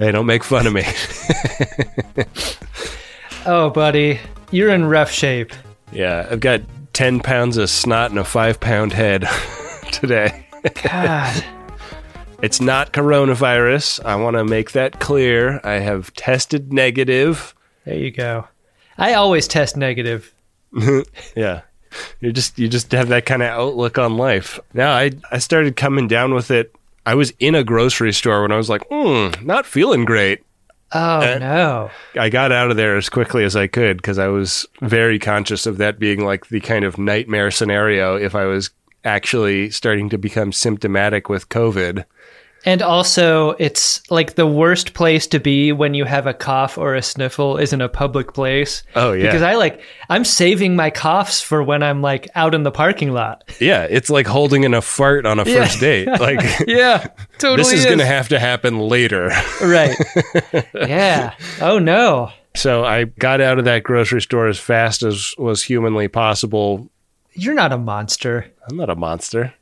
Hey, don't make fun of me. Oh, buddy, you're in rough shape. yeah, I've got 10 pounds of snot and a 5 pound head today. God. It's not coronavirus. I want to make that clear. I have tested negative. There you go. I always test negative. Yeah. You just you just have that kind of outlook on life. Now I I started coming down with it. I was in a grocery store when I was like, hmm, not feeling great. Oh, Uh, no. I got out of there as quickly as I could because I was very conscious of that being like the kind of nightmare scenario if I was actually starting to become symptomatic with COVID. And also, it's like the worst place to be when you have a cough or a sniffle is in a public place. Oh, yeah. Because I like, I'm saving my coughs for when I'm like out in the parking lot. Yeah, it's like holding in a fart on a Yeah. first date. Like Yeah, totally. this is going to have to happen later. Right. yeah. Oh, no. So I got out of that grocery store as fast as was humanly possible. You're not a monster. I'm not a monster.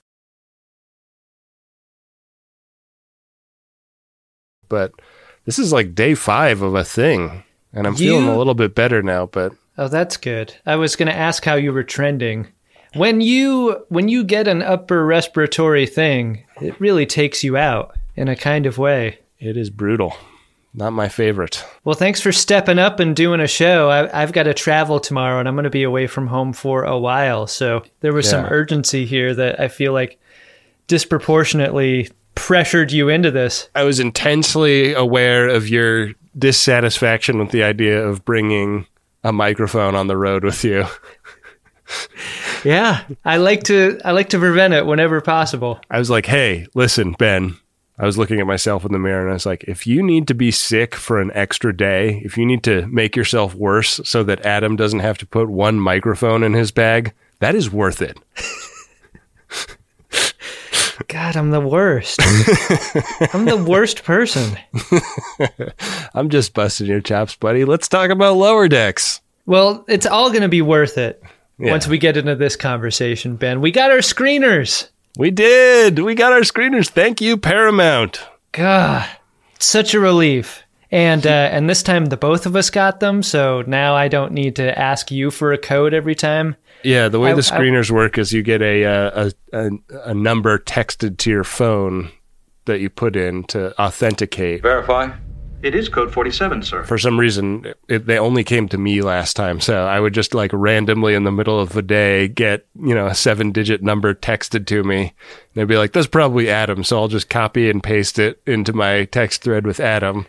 But this is like day five of a thing. And I'm feeling a little bit better now, but Oh, that's good. I was going to ask how you were trending. When you when you get an upper respiratory thing, it really takes you out in a kind of way. it is brutal. Not my favorite. Well, thanks for stepping up and doing a show. I, I've got to travel tomorrow, and I'm going to be away from home for a while. So there was some urgency here that I feel like disproportionately pressured you into this. I was intensely aware of your dissatisfaction with the idea of bringing a microphone on the road with you. Yeah, I like to I like to prevent it whenever possible. I was like, hey, listen, Ben. I was looking at myself in the mirror and I was like, if you need to be sick for an extra day, if you need to make yourself worse so that Adam doesn't have to put one microphone in his bag, that is worth it. God, I'm the worst. I'm the worst person. I'm just busting your chops, buddy. Let's talk about lower decks. Well, it's all going to be worth it Yeah. once we get into this conversation, Ben. We got our screeners. We did. We got our screeners. Thank you, Paramount. God, such a relief. And uh, and this time the both of us got them, so now I don't need to ask you for a code every time. Yeah, the way I- the I- screeners work is you get a, uh, a a a number texted to your phone that you put in to authenticate. Verify. It is code 47, sir. For some reason, it, they only came to me last time, so I would just like randomly in the middle of the day get you know a seven digit number texted to me. And they'd be like, "That's probably Adam," so I'll just copy and paste it into my text thread with Adam.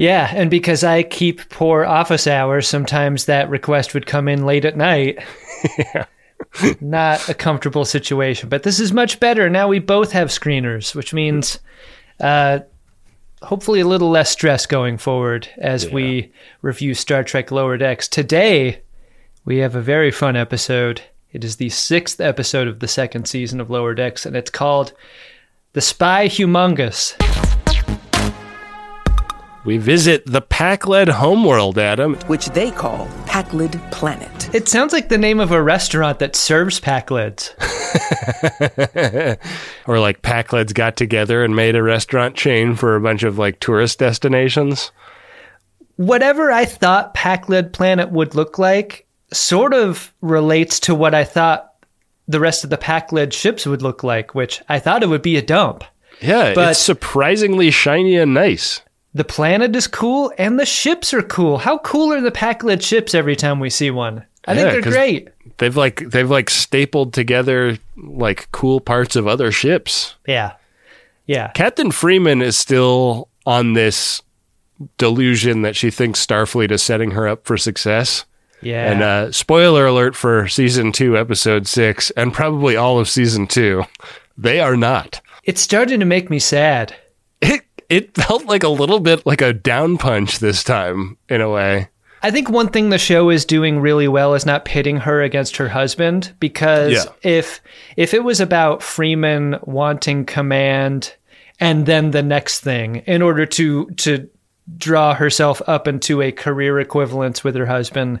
Yeah, and because I keep poor office hours, sometimes that request would come in late at night. Not a comfortable situation, but this is much better. Now we both have screeners, which means uh, hopefully a little less stress going forward as we review Star Trek Lower Decks. Today, we have a very fun episode. It is the sixth episode of the second season of Lower Decks, and it's called The Spy Humongous. We visit the Pakled homeworld, Adam. which they call Pakled Planet. It sounds like the name of a restaurant that serves pack lids. or like Pakleds got together and made a restaurant chain for a bunch of like tourist destinations. Whatever I thought Pakled Planet would look like sort of relates to what I thought the rest of the Pakled ships would look like, which I thought it would be a dump. Yeah, But- it's surprisingly shiny and nice. The planet is cool and the ships are cool. How cool are the Pakled ships every time we see one? I Yeah, think they're great. They've like they've like stapled together like cool parts of other ships. Yeah. Yeah. Captain Freeman is still on this delusion that she thinks Starfleet is setting her up for success. Yeah. And uh, spoiler alert for season two, episode six, and probably all of season two, they are not. it's starting to make me sad. It it felt like a little bit like a down punch this time in a way. I think one thing the show is doing really well is not pitting her against her husband because Yeah. if if it was about Freeman wanting command and then the next thing in order to to draw herself up into a career equivalence with her husband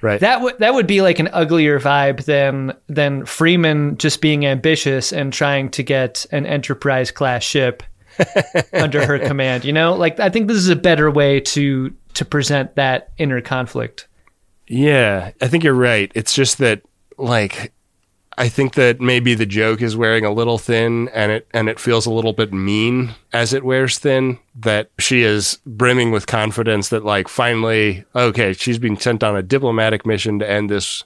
Right. that would that would be like an uglier vibe than than Freeman just being ambitious and trying to get an Enterprise class ship under her command. You know, like I think this is a better way to to present that inner conflict. Yeah, I think you're right. It's just that like I think that maybe the joke is wearing a little thin and it and it feels a little bit mean as it wears thin that she is brimming with confidence that like finally okay, she's been sent on a diplomatic mission to end this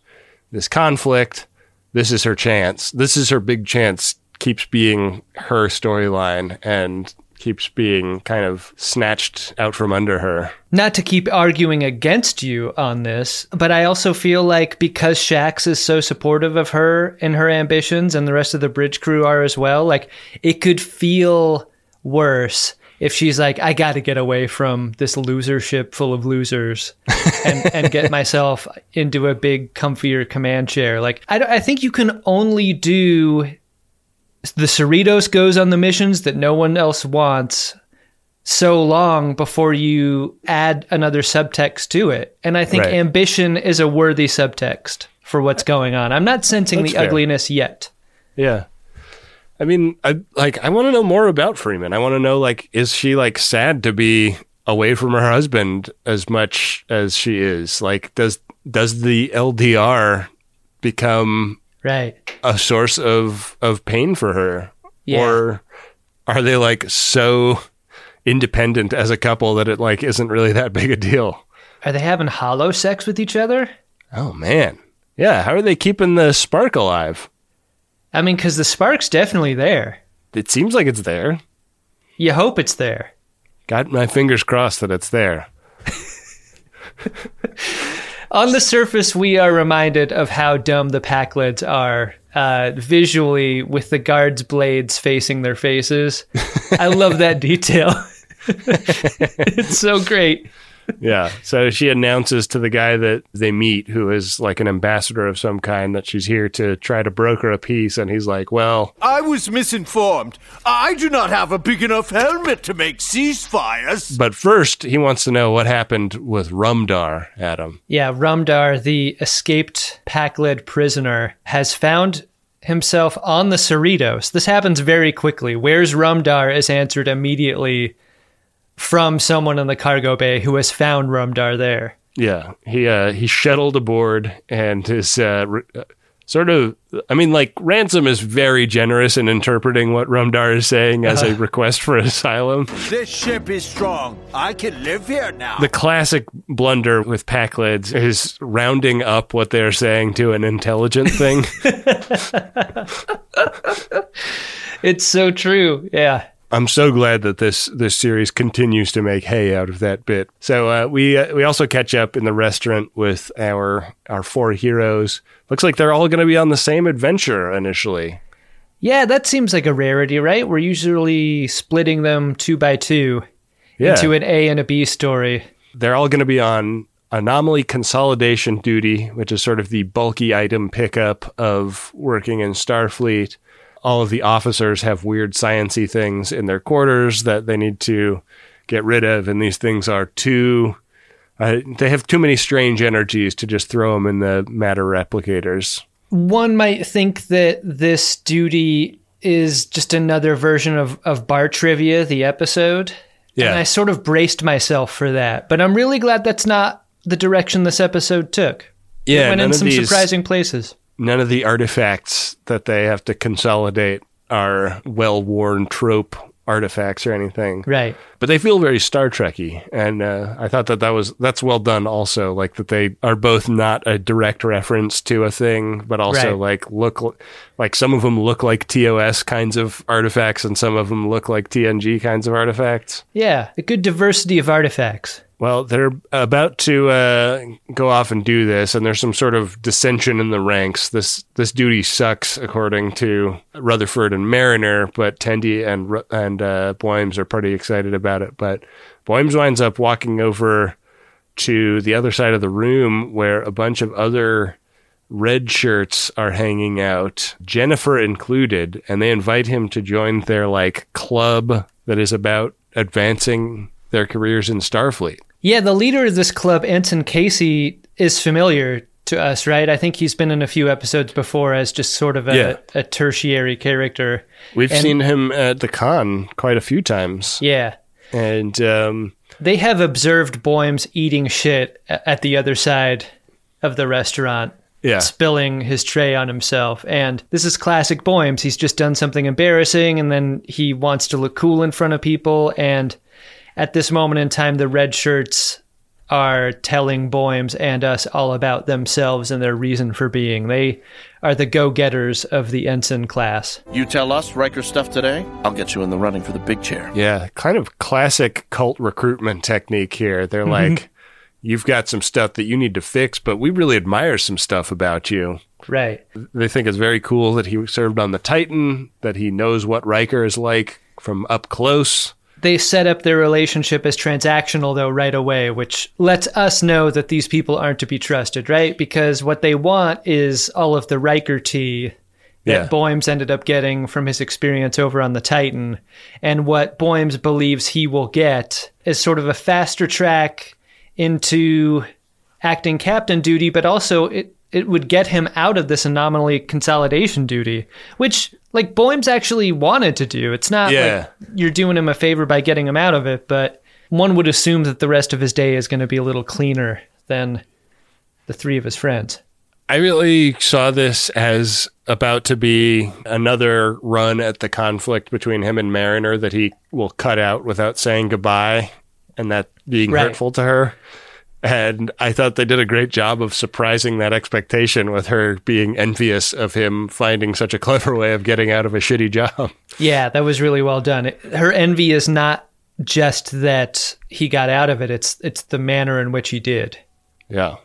this conflict. This is her chance. This is her big chance keeps being her storyline and keeps being kind of snatched out from under her. Not to keep arguing against you on this, but I also feel like because Shax is so supportive of her and her ambitions, and the rest of the bridge crew are as well, like it could feel worse if she's like, I got to get away from this loser ship full of losers and, and get myself into a big, comfier command chair. Like, I, I think you can only do the Cerritos goes on the missions that no one else wants so long before you add another subtext to it. And I think Right. ambition is a worthy subtext for what's going on. I'm not sensing That's the fair. ugliness yet. Yeah. I mean, I like I want to know more about Freeman. I want to know like is she like sad to be away from her husband as much as she is? Like does does the LDR become Right. a source of of pain for her? Yeah. Or are they like so independent as a couple that it like isn't really that big a deal? Are they having holo sex with each other? Oh man. Yeah, how are they keeping the spark alive? I mean, because the spark's definitely there. It seems like it's there. You hope it's there. Got my fingers crossed that it's there. On the surface, we are reminded of how dumb the Pakleds are uh, visually with the guards' blades facing their faces. I love that detail. it's so great. Yeah. So she announces to the guy that they meet, who is like an ambassador of some kind, that she's here to try to broker a peace. And he's like, well, I was misinformed. I do not have a big enough helmet to make ceasefires. but first he wants to know what happened with Rumdar, Adam. Yeah, Rumdar, the escaped Pakled prisoner, has found himself on the Cerritos. This happens very quickly. Where's Rumdar is answered immediately from someone in the cargo bay who has found Rumdar there. Yeah. He, uh, he shuttled aboard and is, uh, re- uh, sort of, I mean, like, Ransom is very generous in interpreting what Rumdar is saying as a request for asylum. This ship is strong. I can live here now. The classic blunder with Pakleds is rounding up what they're saying to an intelligent thing. It's so true. Yeah. I'm so glad that this this series continues to make hay out of that bit. So uh, we uh, we also catch up in the restaurant with our our four heroes. Looks like they're all going to be on the same adventure initially. Yeah, that seems like a rarity, right? We're usually splitting them two by two Yeah, into an A and a B story. they're all going to be on anomaly consolidation duty, which is sort of the bulky item pickup of working in Starfleet. All of the officers have weird sciency things in their quarters that they need to get rid of, and these things are too. Uh, they have too many strange energies to just throw them in the matter replicators. One might think that this duty is just another version of, of Bar Trivia, the episode. Yeah. And I sort of braced myself for that. But I'm really glad that's not the direction this episode took. Yeah, it went in some these- surprising places. None of the artifacts that they have to consolidate are well-worn trope artifacts or anything. Right. but they feel very Star Trekky, and uh, I thought that that was that's well done. Also, like that they are both not a direct reference to a thing, but also Right. like look like some of them look like TOS kinds of artifacts, and some of them look like TNG kinds of artifacts. Yeah. A good diversity of artifacts. Well, they're about to uh, go off and do this, and there's some sort of dissension in the ranks. This this duty sucks, according to Rutherford and Mariner, but Tendi and and uh, are pretty excited about it. But Boymes winds up walking over to the other side of the room where a bunch of other red shirts are hanging out, Jennifer included, and they invite him to join their like club that is about advancing their careers in Starfleet. Yeah, the leader of this club, Ensign Casey, is familiar to us, right? I think he's been in a few episodes before as just sort of a, Yeah. a tertiary character. We've And- seen him at the con quite a few times, Yeah. and um, They have observed Boymes eating shit at the other side of the restaurant, yeah, spilling his tray on himself. And this is classic Boymes. He's just done something embarrassing and then he wants to look cool in front of people. And at this moment in time, the red shirts are telling Boymes and us all about themselves and their reason for being. They are the go getters of the ensign class. You tell us Riker stuff today, I'll get you in the running for the big chair. yeah, kind of classic cult recruitment technique here. They're mm-hmm. like, "You've got some stuff that you need to fix, but we really admire some stuff about you." Right. They think it's very cool that he served on the Titan, that he knows what Riker is like from up close. They set up their relationship as transactional though right away which lets us know that these people aren't to be trusted right because what they want is all of the Riker tea that Yeah. Boymes ended up getting from his experience over on the Titan and what Boymes believes he will get is sort of a faster track into acting captain duty but also it it would get him out of this anomaly consolidation duty, which like Boymes actually wanted to do. It's not Yeah. like you're doing him a favor by getting him out of it, but one would assume that the rest of his day is going to be a little cleaner than the three of his friends. I really saw this as about to be another run at the conflict between him and Mariner that he will cut out without saying goodbye and that being Right. hurtful to her. And I thought they did a great job of surprising that expectation with her being envious of him finding such a clever way of getting out of a shitty job. Yeah, that was really well done. Her envy is not just that he got out of it; it's it's the manner in which he did. Yeah.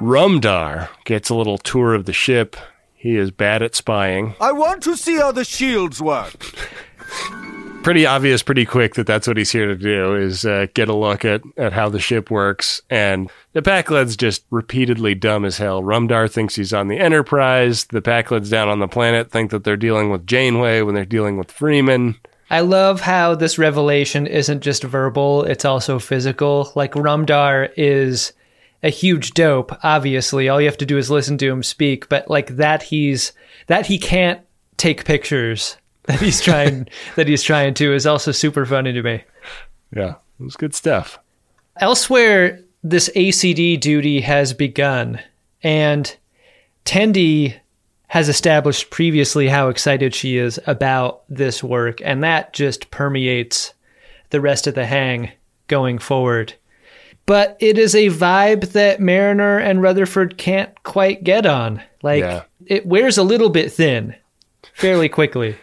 Rumdar gets a little tour of the ship. He is bad at spying. I want to see how the shields work. pretty obvious pretty quick that that's what he's here to do is uh, get a look at, at how the ship works and the Pakled's just repeatedly dumb as hell rumdar thinks he's on the enterprise the Pakled's down on the planet think that they're dealing with janeway when they're dealing with freeman I love how this revelation isn't just verbal, it's also physical. Like Rumdar is a huge dope, obviously. All you have to do is listen to him speak, but like that he's that he can't take pictures that he's trying that he's trying to is also super funny to me. yeah it was good stuff Elsewhere, this ACD duty has begun, and Tendi has established previously how excited she is about this work, and that just permeates the rest of the hang going forward. But it is a vibe that Mariner and Rutherford can't quite get on. Like, Yeah. it wears a little bit thin fairly quickly.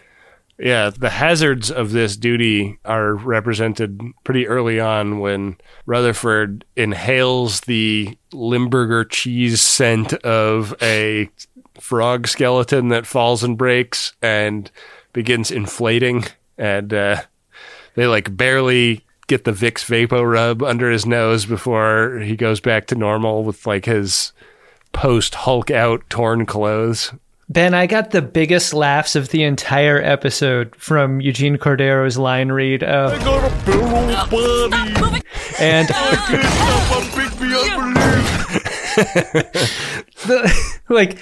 Yeah, the hazards of this duty are represented pretty early on when Rutherford inhales the Limburger cheese scent of a frog skeleton that falls and breaks and begins inflating. And uh, they like barely get the Vicks Vapo Rub under his nose before he goes back to normal with like his post Hulk out torn clothes. Ben, I got the biggest laughs of the entire episode from Eugene Cordero's line read of I got a barrel buddy. and Good stuff, I'm big beyond belief. the, like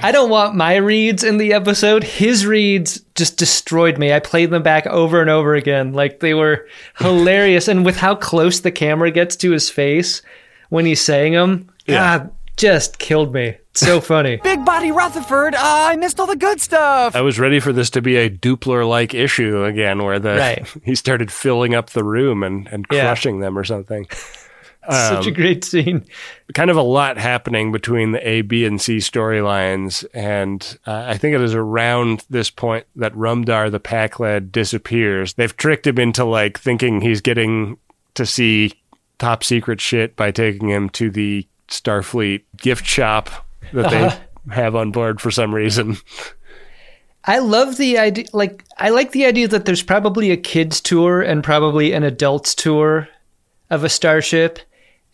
I don't want my reads in the episode. His reads just destroyed me. I played them back over and over again. Like they were hilarious and with how close the camera gets to his face when he's saying them, Yeah. God, just killed me. So funny. Big body Rutherford, uh, I missed all the good stuff. I was ready for this to be a Dupler like issue again, where the Right. he started filling up the room and, and Yeah. crushing them or something. Such a great scene. Kind of a lot happening between the A, B, and C storylines, and uh, I think it is around this point that Rumdar the Pakled disappears. They've tricked him into like thinking he's getting to see top secret shit by taking him to the Starfleet gift shop that they uh-huh. have on board for some reason. I love the idea. Like, I like the idea that there's probably a kids' tour and probably an adults' tour of a starship,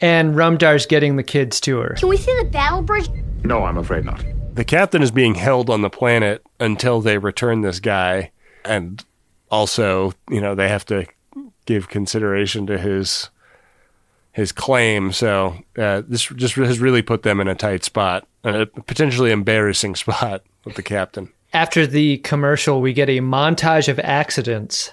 and Rumdar's getting the kids' tour. Can we see the battle bridge? No, I'm afraid not. The captain is being held on the planet until they return this guy, and also, you know, they have to give consideration to his his claim. So uh, this just has really put them in a tight spot, a potentially embarrassing spot with the captain. After the commercial, we get a montage of accidents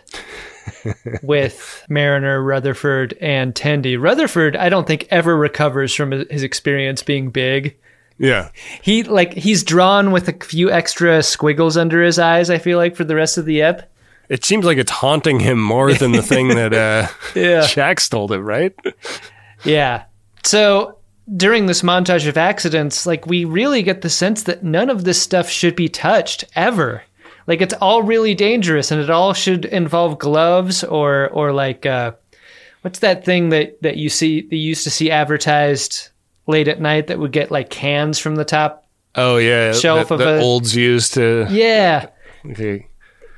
with Mariner, Rutherford, and Tendi. Rutherford, I don't think ever recovers from his experience being big. Yeah. He like he's drawn with a few extra squiggles under his eyes. I feel like for the rest of the ep. It seems like it's haunting him more than the thing that uh, Yeah. Told him, right? Yeah. So during this montage of accidents, like we really get the sense that none of this stuff should be touched ever. Like it's all really dangerous, and it all should involve gloves or or like uh, what's that thing that that you see that you used to see advertised late at night that would get like cans from the top. Oh yeah, Shelf that, of that a- olds used to Yeah. okay.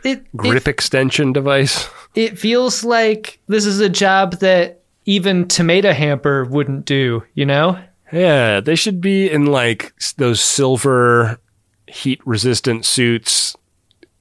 It, grip extension device. it feels like this is a job that even tomato hamper wouldn't do, you know? Yeah, they should be in like those silver heat resistant suits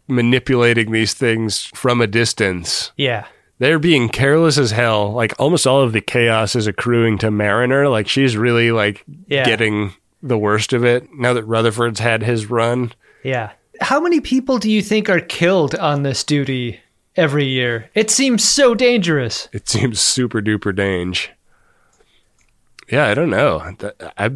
manipulating these things from a distance. Yeah. They're being careless as hell. Like almost all of the chaos is accruing to Mariner. Like she's really like Yeah. getting the worst of it now that Rutherford's had his run. Yeah. How many people do you think are killed on this duty every year? It seems so dangerous. It seems super duper dange. Yeah, I don't know. I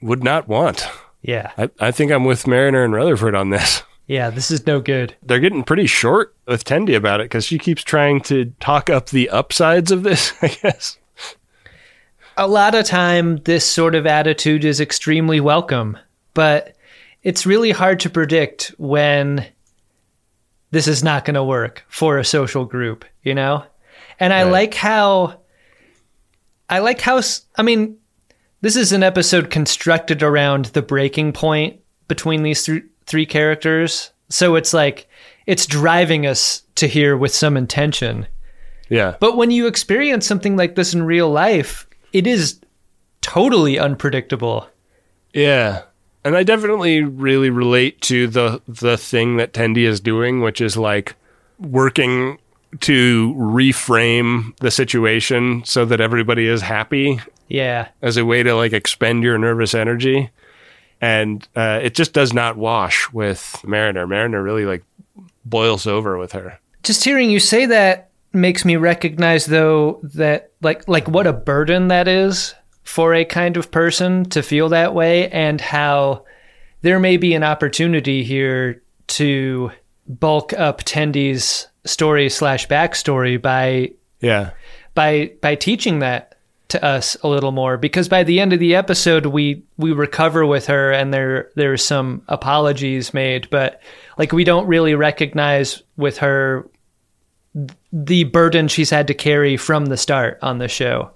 would not want. Yeah. I, I think I'm with Mariner and Rutherford on this. Yeah, this is no good. They're getting pretty short with Tendi about it because she keeps trying to talk up the upsides of this, I guess. A lot of time, this sort of attitude is extremely welcome, but it's really hard to predict when this is not going to work for a social group, you know? And I Right. like how, I like how, I mean, this is an episode constructed around the breaking point between these th- three characters. So it's like, it's driving us to here with some intention. Yeah. But when you experience something like this in real life, it is totally unpredictable. Yeah. And I definitely really relate to the the thing that Tendi is doing, which is like working to reframe the situation so that everybody is happy Yeah. as a way to like expend your nervous energy. And uh, it just does not wash with Mariner. Mariner really like boils over with her. Just hearing you say that makes me recognize though that like like what a burden that is for a kind of person to feel that way and how there may be an opportunity here to bulk up Tendi's story slash backstory by Yeah. by by teaching that to us a little more because by the end of the episode we we recover with her and there there's some apologies made but like we don't really recognize with her the burden she's had to carry from the start on the show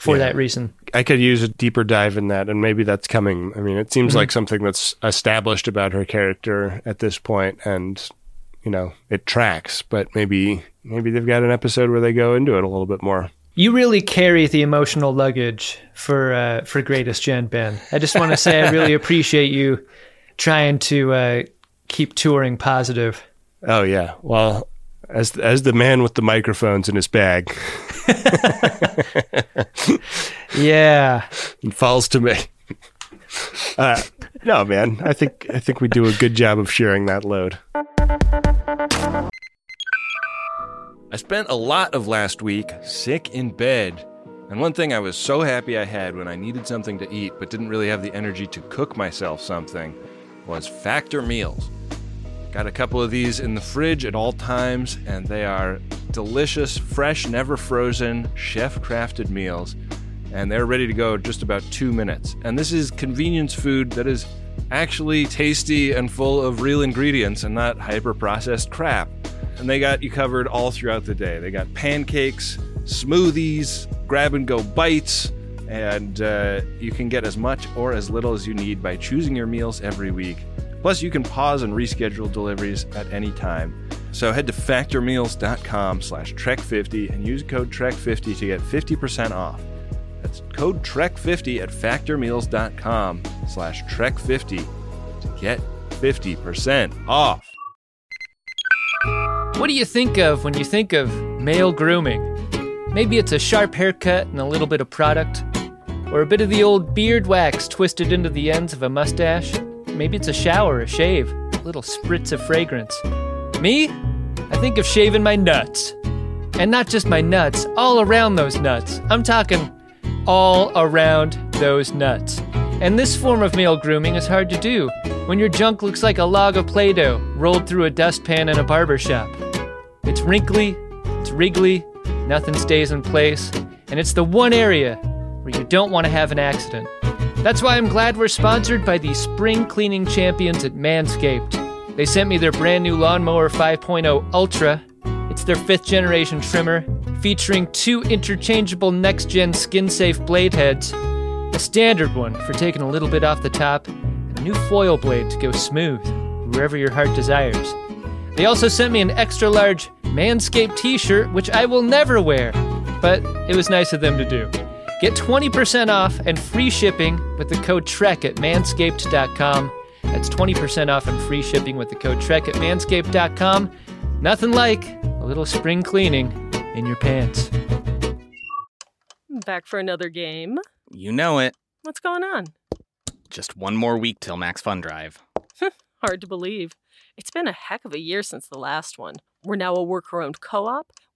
for Yeah. that reason I could use a deeper dive in that, and maybe that's coming. I mean, it seems Mhm. like something that's established about her character at this point, and you know, it tracks. But maybe, maybe they've got an episode where they go into it a little bit more. you really carry the emotional luggage for uh, for greatest gen ben i just want to say i really appreciate you trying to uh, keep touring positive Oh yeah. Well, as as the man with the microphones in his bag, yeah it falls to me. Uh, no, man. I think I think we do a good job of sharing that load. I spent a lot of last week sick in bed. And one thing I was so happy I had when I needed something to eat but didn't really have the energy to cook myself something was Factor Meals. Got a couple of these in the fridge at all times, and they are delicious, fresh, never frozen, chef crafted meals. And they're ready to go just about two minutes. And this is convenience food that is actually tasty and full of real ingredients and not hyper processed crap. And they got you covered all throughout the day. They got pancakes, smoothies, grab and go bites, and uh, you can get as much or as little as you need by choosing your meals every week. Plus, you can pause and reschedule deliveries at any time. So head to factormeals.com slash trek50 and use code trek50 to get 50% off. That's code trek50 at factormeals.com slash trek50 to get 50% off. What do you think of when you think of male grooming? Maybe it's a sharp haircut and a little bit of product, or a bit of the old beard wax twisted into the ends of a mustache. Maybe it's a shower, a shave, a little spritz of fragrance. Me? I think of shaving my nuts. And not just my nuts, all around those nuts. I'm talking all around those nuts. And this form of male grooming is hard to do when your junk looks like a log of Play Doh rolled through a dustpan in a barber shop. It's wrinkly, it's wriggly, nothing stays in place, and it's the one area where you don't want to have an accident. That's why I'm glad we're sponsored by the spring cleaning champions at Manscaped. They sent me their brand new Lawnmower 5.0 Ultra. It's their fifth generation trimmer, featuring two interchangeable next gen skin safe blade heads, a standard one for taking a little bit off the top, and a new foil blade to go smooth wherever your heart desires. They also sent me an extra large Manscaped t shirt, which I will never wear, but it was nice of them to do. Get 20% off and free shipping with the code TREK at manscaped.com. That's 20% off and free shipping with the code TREK at manscaped.com. Nothing like a little spring cleaning in your pants. Back for another game. You know it. What's going on? Just one more week till Max Fun Drive. Hard to believe. It's been a heck of a year since the last one. We're now a worker owned co op.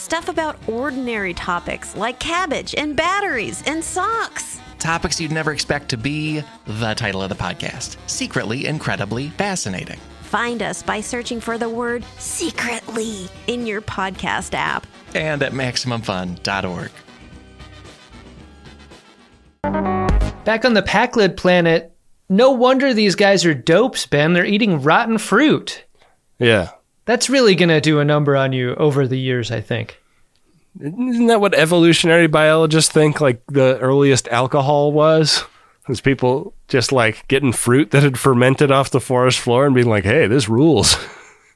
Stuff about ordinary topics like cabbage and batteries and socks. Topics you'd never expect to be the title of the podcast Secretly Incredibly Fascinating. Find us by searching for the word secretly in your podcast app and at MaximumFun.org. Back on the Pakled planet, no wonder these guys are dopes, Ben. They're eating rotten fruit. Yeah. That's really going to do a number on you over the years, I think. Isn't that what evolutionary biologists think like the earliest alcohol was? Was people just like getting fruit that had fermented off the forest floor and being like, hey, this rules.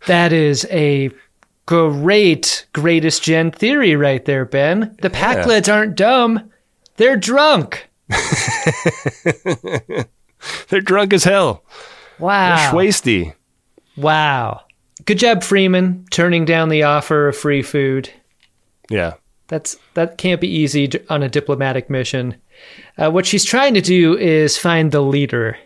That is a great greatest gen theory right there, Ben. The Pakleds aren't dumb. They're drunk. They're drunk as hell. Wow. They're schwasty. Wow. Good job, Freeman, turning down the offer of free food. Yeah. That's that can't be easy on a diplomatic mission. Uh, what she's trying to do is find the leader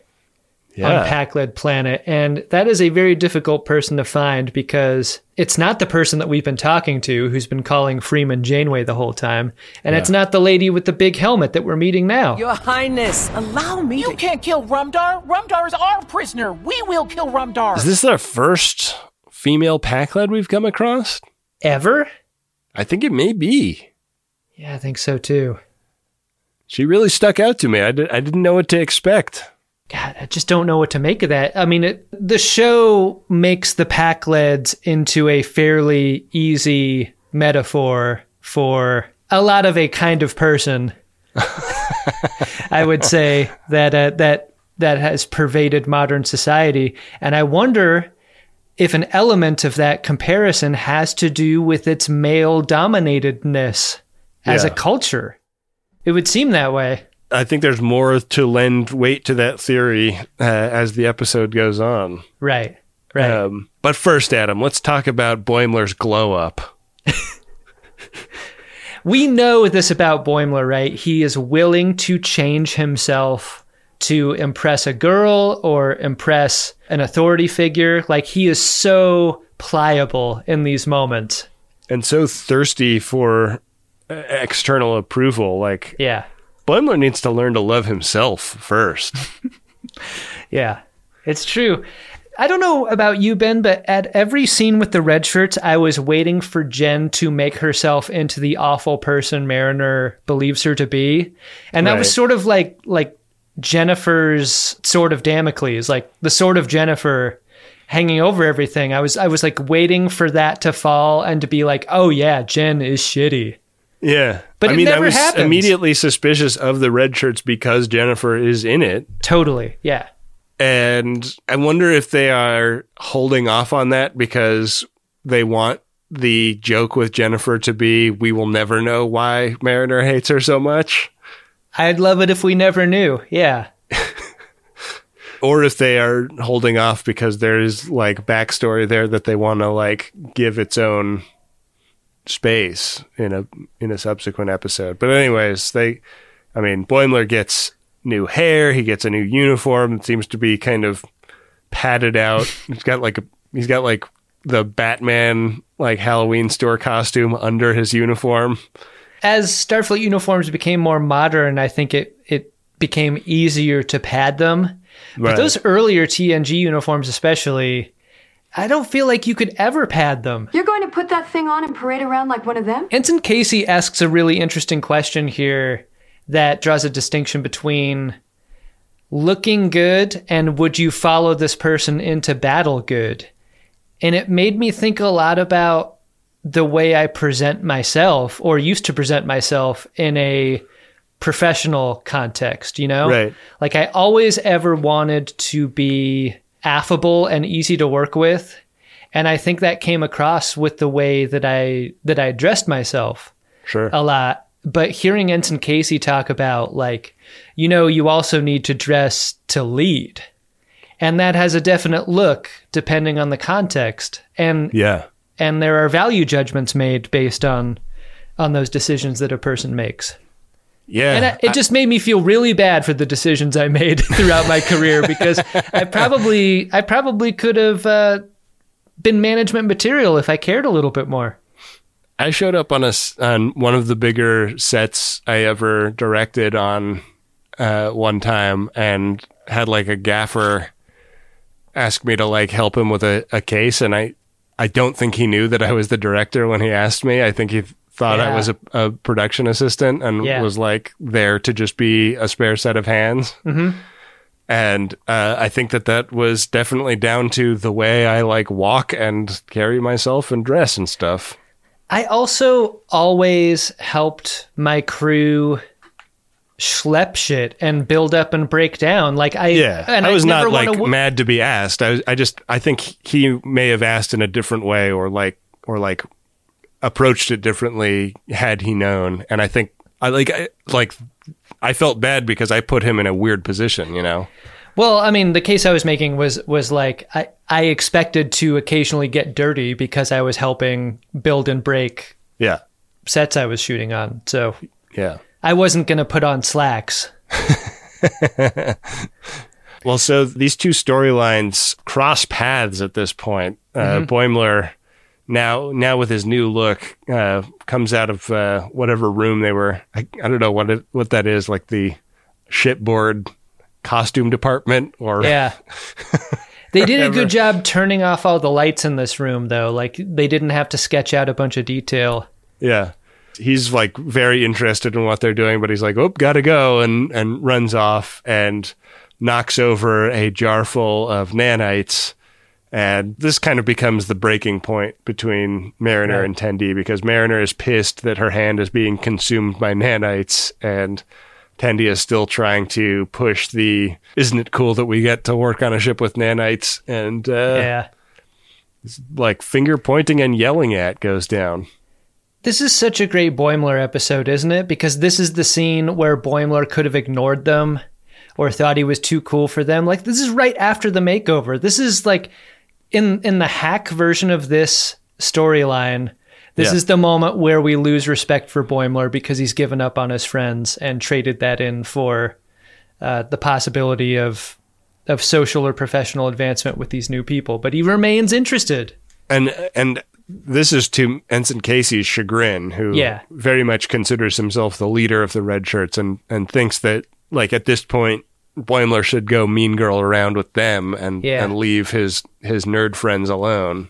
Yeah. on Pakled Planet, and that is a very difficult person to find because it's not the person that we've been talking to who's been calling Freeman Janeway the whole time, and it's not the lady with the big helmet that we're meeting now. Your Highness, allow me. You can't kill Rumdar. Rumdar is our prisoner. We will kill Rumdar. Is this our first female Pakled we've come across? Ever? I think it may be. Yeah, I think so too. She really stuck out to me. I, did, I didn't know what to expect. God, I just don't know what to make of that. I mean, it, the show makes the Pakleds into a fairly easy metaphor for a lot of a kind of person. I would say that uh, that that has pervaded modern society, and I wonder if an element of that comparison has to do with its male dominatedness as a culture. It would seem that way. I think there's more to lend weight to that theory uh, as the episode goes on. Right. Right. Um, but first, Adam, let's talk about Boimler's glow up. we know this about Boimler, right? He is willing to change himself to impress a girl or impress an authority figure. Like he is so pliable in these moments and so thirsty for uh, external approval. Like, yeah, Boimler needs to learn to love himself first. yeah, it's true. I don't know about you, Ben, but at every scene with the red shirts, I was waiting for Jen to make herself into the awful person Mariner believes her to be, and that right. was sort of like like Jennifer's sword of Damocles, like the sword of Jennifer hanging over everything. I was I was like waiting for that to fall and to be like, oh yeah, Jen is shitty. Yeah, but I it mean, never I was happens. immediately suspicious of the red shirts because Jennifer is in it. Totally, yeah. And I wonder if they are holding off on that because they want the joke with Jennifer to be, "We will never know why Mariner hates her so much." I'd love it if we never knew. Yeah. or if they are holding off because there's like backstory there that they want to like give its own space in a in a subsequent episode. But anyways, they I mean Boimler gets new hair, he gets a new uniform, it seems to be kind of padded out. he's got like a he's got like the Batman like Halloween store costume under his uniform. As Starfleet uniforms became more modern, I think it it became easier to pad them. Right. But those earlier TNG uniforms especially I don't feel like you could ever pad them. You're going to put that thing on and parade around like one of them? Ensign Casey asks a really interesting question here that draws a distinction between looking good and would you follow this person into battle good? And it made me think a lot about the way I present myself or used to present myself in a professional context, you know? Right. Like I always ever wanted to be affable and easy to work with. And I think that came across with the way that I that I dressed myself. Sure. A lot but hearing Ensign Casey talk about like, you know, you also need to dress to lead. And that has a definite look depending on the context. And yeah. And there are value judgments made based on on those decisions that a person makes. Yeah. And I, it just made me feel really bad for the decisions I made throughout my career because I probably I probably could have uh, been management material if I cared a little bit more. I showed up on a on one of the bigger sets I ever directed on uh, one time, and had like a gaffer ask me to like help him with a, a case, and I I don't think he knew that I was the director when he asked me. I think he thought yeah. I was a, a, production assistant and yeah. was like there to just be a spare set of hands. Mm-hmm. And uh, I think that that was definitely down to the way I like walk and carry myself and dress and stuff. I also always helped my crew schlep shit and build up and break down. Like I, yeah, and I was not like w- mad to be asked. I, I just, I think he may have asked in a different way, or like, or like approached it differently had he known. And I think I like, I, like, I felt bad because I put him in a weird position. You know. Well, I mean, the case I was making was was like I I expected to occasionally get dirty because I was helping build and break yeah sets I was shooting on. So yeah, I wasn't going to put on slacks. well, so these two storylines cross paths at this point. Uh, mm-hmm. Boimler now now with his new look uh, comes out of uh, whatever room they were. I, I don't know what it, what that is like the shipboard costume department or yeah they did a good job turning off all the lights in this room though like they didn't have to sketch out a bunch of detail yeah he's like very interested in what they're doing but he's like oh gotta go and and runs off and knocks over a jar full of nanites. And this kind of becomes the breaking point between Mariner and Tendi because Mariner is pissed that her hand is being consumed by nanites and Tendi is still trying to push the isn't it cool that we get to work on a ship with nanites? and uh, yeah. like finger pointing and yelling at goes down This is such a great Boimler episode, isn't it? Because this is the scene where Boimler could have ignored them or thought he was too cool for them. Like this is right after the makeover. This is like in in the hack version of this storyline. This Yeah. is the moment where we lose respect for Boimler because he's given up on his friends and traded that in for uh, the possibility of of social or professional advancement with these new people. But he remains interested. And and this is to Ensign Casey's chagrin, who Yeah. very much considers himself the leader of the red shirts and and thinks that like at this point Boimler should go mean girl around with them and Yeah. and leave his his nerd friends alone.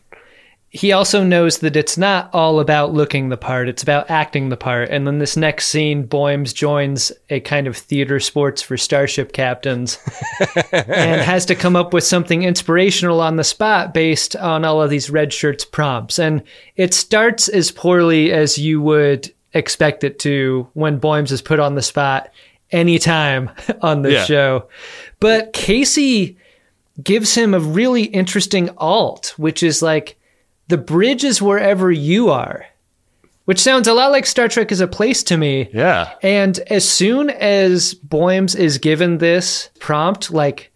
He also knows that it's not all about looking the part, it's about acting the part. And then this next scene, Boims joins a kind of theater sports for starship captains and has to come up with something inspirational on the spot based on all of these red shirts prompts. And it starts as poorly as you would expect it to when Boims is put on the spot anytime on the Yeah. show. But Casey gives him a really interesting alt, which is like the bridge is wherever you are, which sounds a lot like Star Trek is a place to me. Yeah. And as soon as Boims is given this prompt, like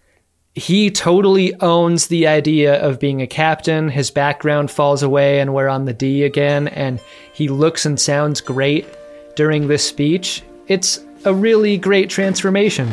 he totally owns the idea of being a captain. His background falls away and we're on the D again. And he looks and sounds great during this speech. It's a really great transformation.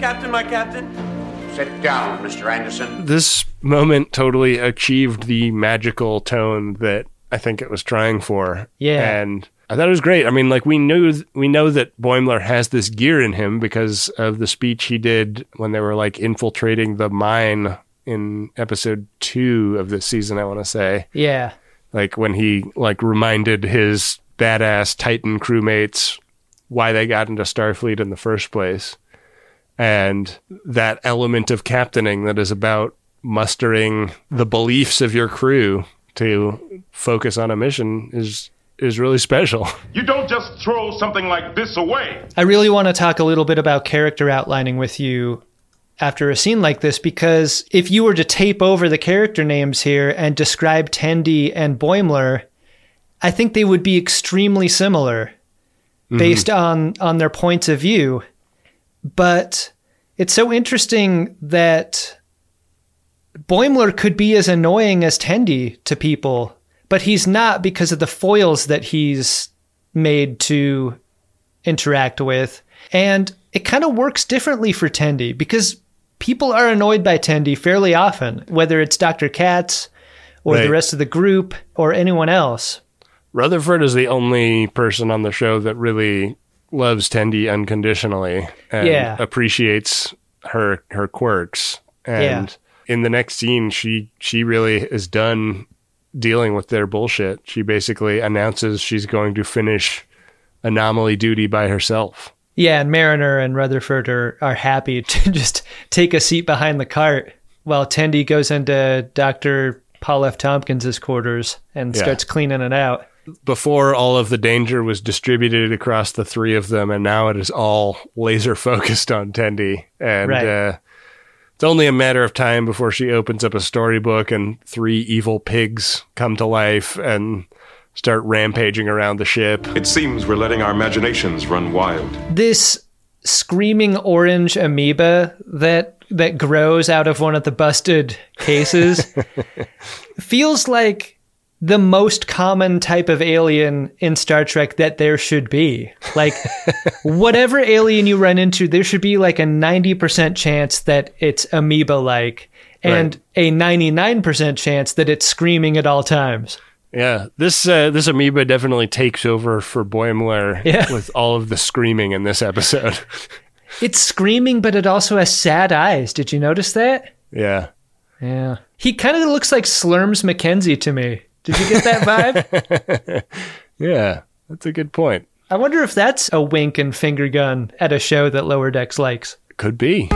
Captain, my captain. Sit down, Mr. Anderson. This moment totally achieved the magical tone that I think it was trying for. Yeah. And I thought it was great. I mean, like we knew we know that Boimler has this gear in him because of the speech he did when they were like infiltrating the mine in episode 2 of this season, I want to say. Yeah. Like when he like reminded his badass Titan crewmates why they got into Starfleet in the first place. And that element of captaining that is about mustering the beliefs of your crew to focus on a mission is is really special. You don't just throw something like this away. I really want to talk a little bit about character outlining with you after a scene like this because if you were to tape over the character names here and describe Tendi and Boimler, I think they would be extremely similar mm-hmm. based on on their points of view. But it's so interesting that Boimler could be as annoying as Tendi to people, but he's not because of the foils that he's made to interact with. And it kind of works differently for Tendi because people are annoyed by Tendi fairly often, whether it's Dr. Katz or the rest of the group or anyone else. Rutherford is the only person on the show that really loves Tendi unconditionally and Yeah. appreciates her her quirks. And in the next scene, she she really is done dealing with their bullshit. She basically announces she's going to finish anomaly duty by herself. Yeah, and Mariner and Rutherford are, are happy to just take a seat behind the cart while Tendi goes into Dr. Paul F. Tompkins' quarters and Yeah. starts cleaning it out. Before all of the danger was distributed across the three of them, and now it is all laser focused on Tendi. And Right. uh, it's only a matter of time before she opens up a storybook and three evil pigs come to life and start rampaging around the ship. It seems we're letting our imaginations run wild. This screaming orange amoeba that that grows out of one of the busted cases feels like the most common type of alien in Star Trek that there should be. Like whatever alien you run into, there should be like a 90% chance that it's amoeba like and a 99% chance that it's screaming at all times. Yeah, this uh, this amoeba definitely takes over for Boimler Yeah. with all of the screaming in this episode. It's screaming, but it also has sad eyes. Did you notice that? yeah. Yeah. He kind of looks like Slurms McKenzie to me. Did you get that vibe? Yeah, that's a good point. I wonder if that's a wink and finger gun at a show that Lower Decks likes. Could be.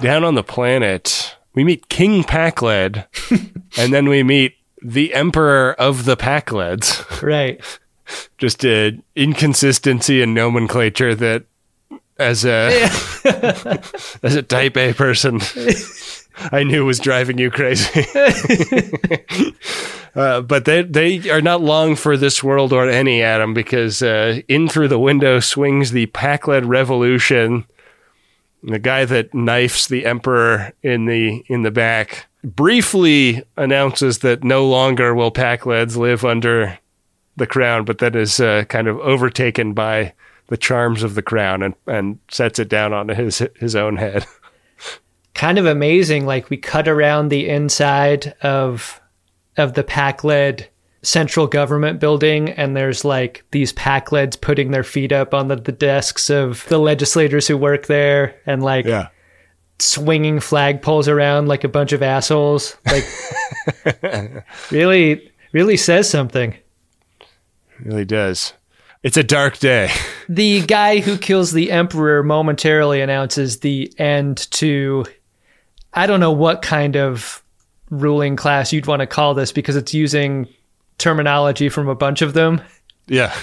Down on the planet, we meet King Pakled, and then we meet the Emperor of the Pakleds. Right. Just a inconsistency in nomenclature that as a as a type A person. I knew was driving you crazy. uh, but they they are not long for this world or any Adam because uh, in through the window swings the Pakled Revolution. The guy that knifes the emperor in the in the back briefly announces that no longer will Pakleds live under the crown, but then is uh, kind of overtaken by the charms of the crown and, and sets it down on his his own head. Kind of amazing. Like we cut around the inside of of the Pakled central government building, and there's like these Pakleds putting their feet up on the, the desks of the legislators who work there, and like yeah. swinging flagpoles around like a bunch of assholes. Like really, really says something. Really does. It's a dark day. The guy who kills the emperor momentarily announces the end to I don't know what kind of ruling class you'd want to call this because it's using terminology from a bunch of them. Yeah.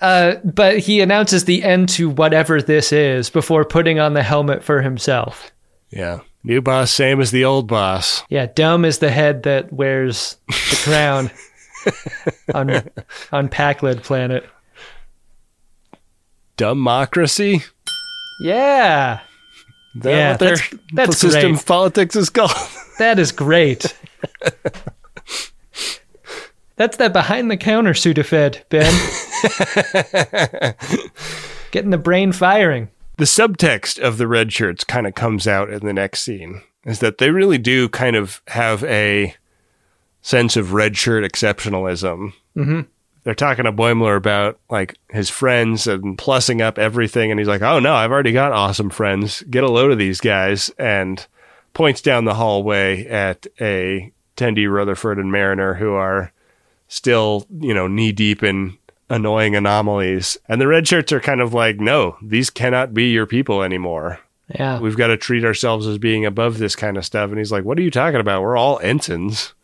Uh, but he announces the end to whatever this is before putting on the helmet for himself. Yeah. New boss, same as the old boss. Yeah, dumb is the head that wears the crown on on Pakled planet. Democracy? Yeah. That yeah, what that's, that's system great. politics is called? That is great. That's that behind the counter Sudafed, Ben. Getting the brain firing. The subtext of the red shirts kind of comes out in the next scene is that they really do kind of have a sense of red shirt exceptionalism. Mm-hmm. They're talking to Boimler about like his friends and plussing up everything. And he's like, Oh no, I've already got awesome friends. Get a load of these guys. And points down the hallway at a Tendi, Rutherford, and Mariner who are still, you know, knee deep in annoying anomalies. And the red shirts are kind of like, no, these cannot be your people anymore. Yeah. We've got to treat ourselves as being above this kind of stuff. And he's like, what are you talking about? We're all ensigns.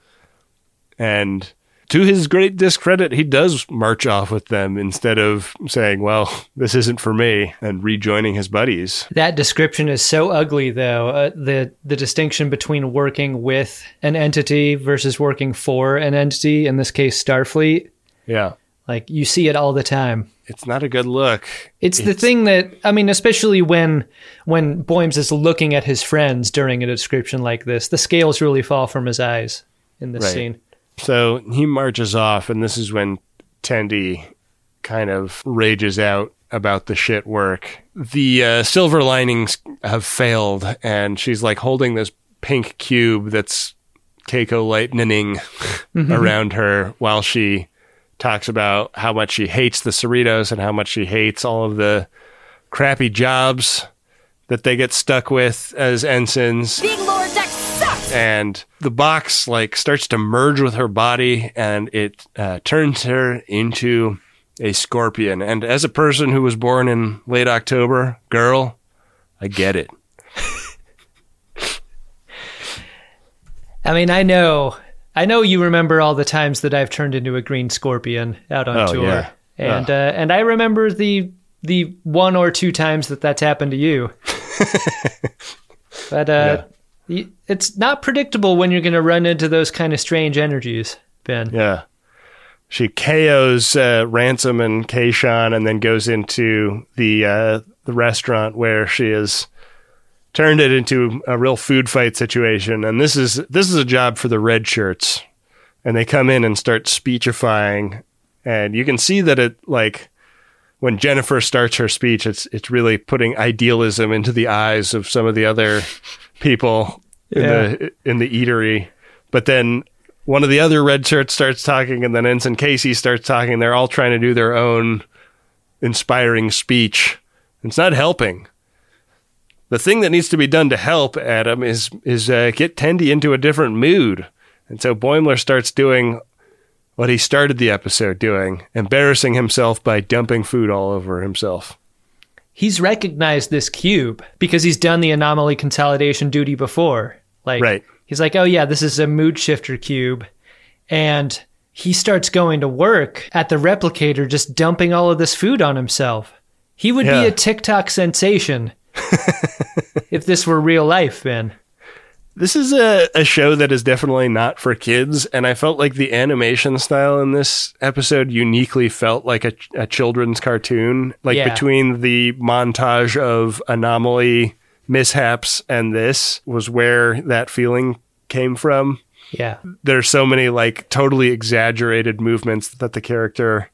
And to his great discredit, he does march off with them instead of saying, well, this isn't for me and rejoining his buddies. That description is so ugly, though. Uh, the the distinction between working with an entity versus working for an entity, in this case, Starfleet. Yeah. Like you see it all the time. It's not a good look. It's, the thing that I mean, especially when when Boims is looking at his friends during a description like this, the scales really fall from his eyes in this Right. scene. So he marches off, and this is when Tendi kind of rages out about the shit work. The uh, silver linings have failed, and she's like holding this pink cube that's Keiko lightning Mhm. around her while she talks about how much she hates the Cerritos and how much she hates all of the crappy jobs that they get stuck with as ensigns Big Lower Deck sucks! And the box like starts to merge with her body and it uh, turns her into a scorpion. And as a person who was born in late october girl i get it. I mean, I know, I know you remember all the times that I've turned into a green scorpion out on Oh, tour, yeah. and uh, and I remember the the one or two times that that's happened to you. but uh, y- it's not predictable when you're going to run into those kind of strange energies, Ben. yeah she KOs uh, Ransom and Kayshon and then goes into the uh, the restaurant where she has turned it into a real food fight situation. And this is this is a job for the red shirts. And they come in and start speechifying, and you can see that it like when Jennifer starts her speech, it's it's really putting idealism into the eyes of some of the other people in the in the eatery. But then one of the other red shirts starts talking, and then Ensign Casey starts talking. They're all trying to do their own inspiring speech. It's not helping. The thing that needs to be done to help Adam is is uh, get Tendi into a different mood, and so Boimler starts doing what he started the episode doing, embarrassing himself by dumping food all over himself. He's recognized this cube because he's done the anomaly consolidation duty before. Like, Right. he's like, oh yeah, this is a mood shifter cube, and he starts going to work at the replicator, just dumping all of this food on himself. He would Yeah. be a TikTok sensation if this were real life, Ben. This is a, a show that is definitely not for kids, and I felt like the animation style in this episode uniquely felt like a, a children's cartoon. Like Yeah. between the montage of anomaly mishaps and this was where that feeling came from. Yeah. There's so many like totally exaggerated movements that the character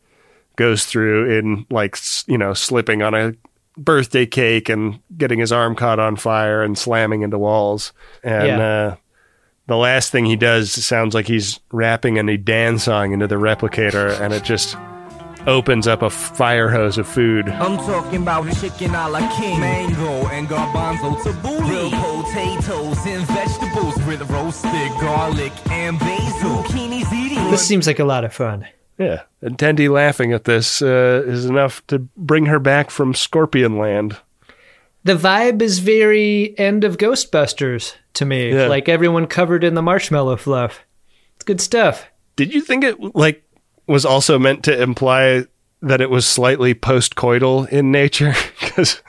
goes through in like you know slipping on a birthday cake and getting his arm caught on fire and slamming into walls and Yeah. uh the last thing he does sounds like he's rapping a Dan song into the replicator and it just opens up a fire hose of food. I'm talking about chicken a la king, mango and garbanzo tabbouleh, grilled potatoes and vegetables with roasted garlic and basil, zucchini ziti. This seems like a lot of fun. Yeah. And Tendi laughing at this uh, is enough to bring her back from Scorpion Land. The vibe is very end of Ghostbusters to me. Yeah. Like everyone covered in the marshmallow fluff. It's good stuff. Did you think it like was also meant to imply that it was slightly post-coital in nature? Because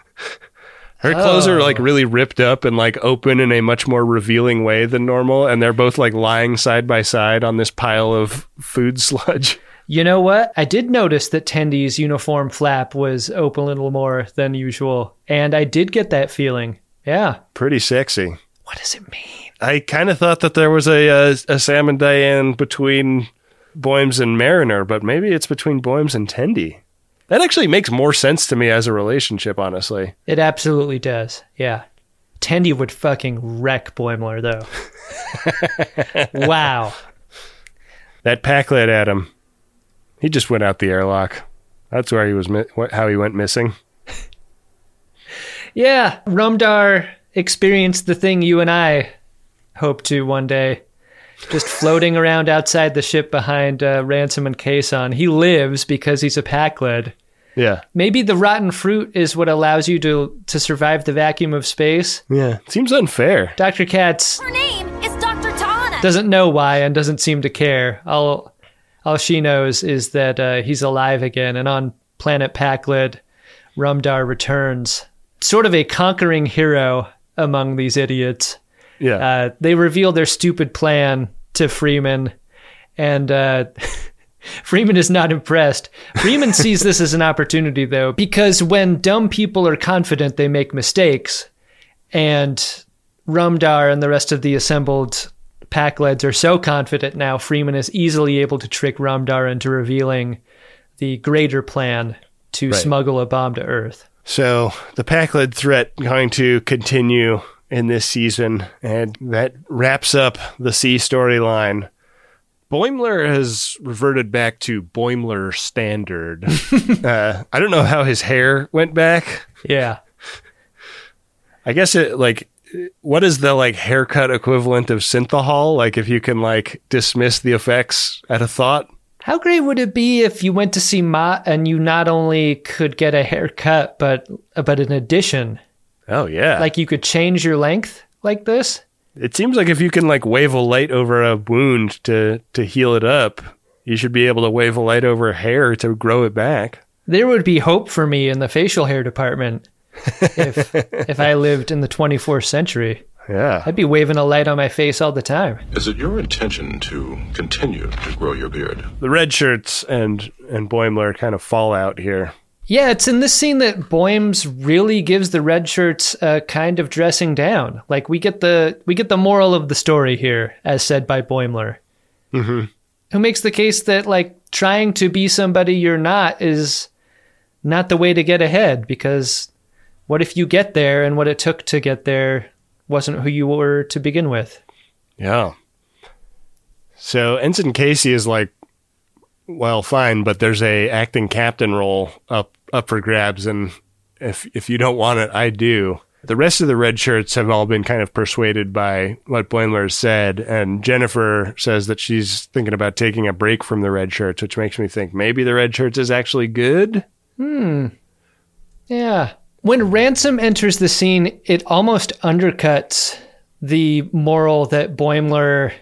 her clothes are like Oh. really ripped up and like open in a much more revealing way than normal, and they're both like lying side by side on this pile of food sludge. You know what? I did notice that Tendi's uniform flap was open a little more than usual, and I did get that feeling. Yeah. Pretty sexy. What does it mean? I kind of thought that there was a, a a Sam and Diane between Boims and Mariner, but maybe it's between Boims and Tendi. That actually makes more sense to me as a relationship, honestly. It absolutely does. Yeah. Tendi would fucking wreck Boimler, though. wow. That Pakled at him. He just went out the airlock. That's where he was. Mi- what, how he went missing. Yeah, Rumdar experienced the thing you and I hope to one day. Just floating around outside the ship behind uh, Ransom and Kayshon. He lives because he's a Pakled. Yeah, Maybe the rotten fruit is what allows you to to survive the vacuum of space. yeah. Seems unfair. Dr. Katz Her name is Dr. T'Ana. doesn't know why and doesn't seem to care. All all she knows is that uh, he's alive again, and on planet Pakled, Rumdar returns, sort of a conquering hero among these idiots. Yeah. Uh, they reveal their stupid plan to Freeman, and uh, Freeman is not impressed. Freeman sees this as an opportunity, though, because when dumb people are confident, they make mistakes, and Rumdar and the rest of the assembled Pakleds are so confident now, Freeman is easily able to trick Rumdar into revealing the greater plan to Right. smuggle a bomb to Earth. So the Pakled threat going to continue in this season, and that wraps up the C storyline. Boimler has reverted back to Boimler standard. uh, I don't know how his hair went back. Yeah. I guess it like what is the like haircut equivalent of synthehol? Like if you can like dismiss the effects at a thought. How great would it be if you went to see Mott and you not only could get a haircut, but but an addition? Oh yeah. Like you could change your length like this? It seems like if you can like wave a light over a wound to to heal it up, you should be able to wave a light over hair to grow it back. There would be hope for me in the facial hair department if if I lived in the 24th century. Yeah. I'd be waving a light on my face all the time. Is it your intention to continue to grow your beard? The red shirts and and Boimler kind of fall out here. Yeah, it's in this scene that Boims really gives the red shirts a kind of dressing down. Like we get the we get the moral of the story here, as said by Boimler. Mm-hmm. who makes the case that like trying to be somebody you're not is not the way to get ahead because what if you get there and what it took to get there wasn't who you were to begin with Yeah. So Ensign Casey is like, well, fine, but there's a acting captain role up up for grabs, and if if you don't want it, I do. The rest of the red shirts have all been kind of persuaded by what Boimler has said, and Jennifer says that she's thinking about taking a break from the red shirts, which makes me think maybe the red shirts is actually good. hmm yeah when ransom enters the scene it almost undercuts the moral that boimler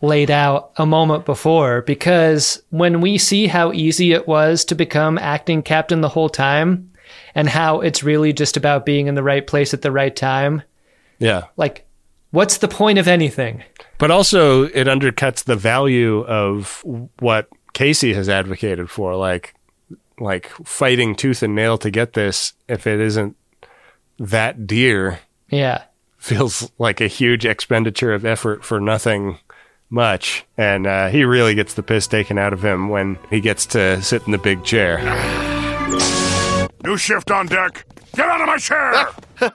laid out a moment before because when we see how easy it was to become acting captain the whole time and how it's really just about being in the right place at the right time. Yeah. Like, what's the point of anything? But also, it undercuts the value of what Casey has advocated for, like like fighting tooth and nail to get this. If it isn't that dear, Yeah. feels like a huge expenditure of effort for nothing much. And uh, he really gets the piss taken out of him when he gets to sit in the big chair. New shift on deck. Get out of my chair!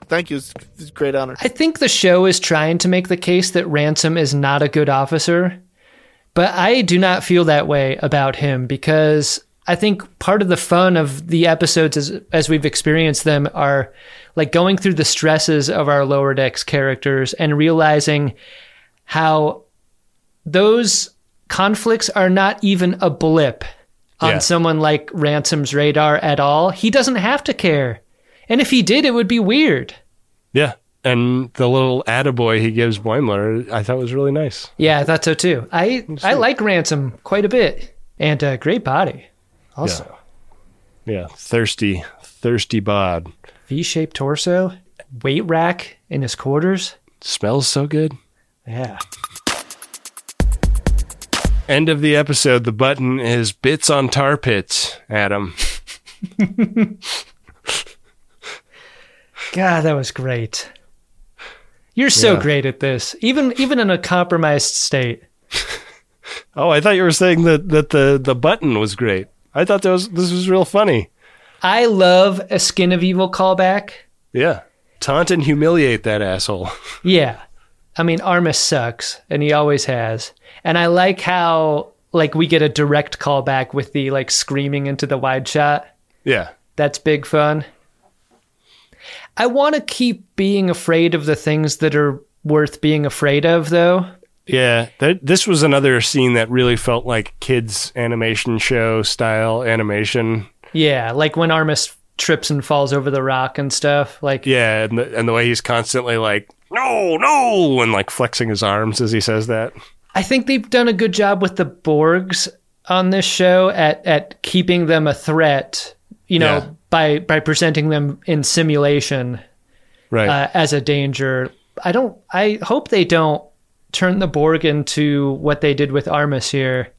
Thank you. It's, it's a great honor. I think the show is trying to make the case that Ransom is not a good officer, but I do not feel that way about him because I think part of the fun of the episodes as, as we've experienced them are like going through the stresses of our lower decks characters and realizing how those conflicts are not even a blip on Yeah. someone like Ransom's radar at all. He doesn't have to care. And if he did, it would be weird. Yeah. And the little attaboy he gives Boimler, I thought was really nice. Yeah, I thought so too. I I like Ransom quite a bit, and a great body. Also, Yeah. Thirsty, thirsty bod. V-shaped torso, weight rack in his quarters. Smells so good. Yeah. End of the episode. The button is bits on tar pits, Adam. God, that was great. You're so Yeah. great at this, even even in a compromised state. Oh, I thought you were saying that, that the, the button was great. I thought that was this was real funny. I love a skin of evil callback. Yeah. Taunt and humiliate that asshole. Yeah. I mean, Armus sucks, and he always has. And I like how like we get a direct callback with the like screaming into the wide shot. Yeah. That's big fun. I want to keep being afraid of the things that are worth being afraid of, though. Yeah, that, this was another scene that really felt like kids animation show style animation. Yeah, like when Armus trips and falls over the rock and stuff. Like, Yeah, and the, and the way he's constantly like, no, no, and like flexing his arms as he says that. I think they've done a good job with the Borgs on this show at at keeping them a threat. You know, Yeah. by by presenting them in simulation Right. uh, as a danger. I don't. I hope they don't turn the Borg into what they did with Armus here.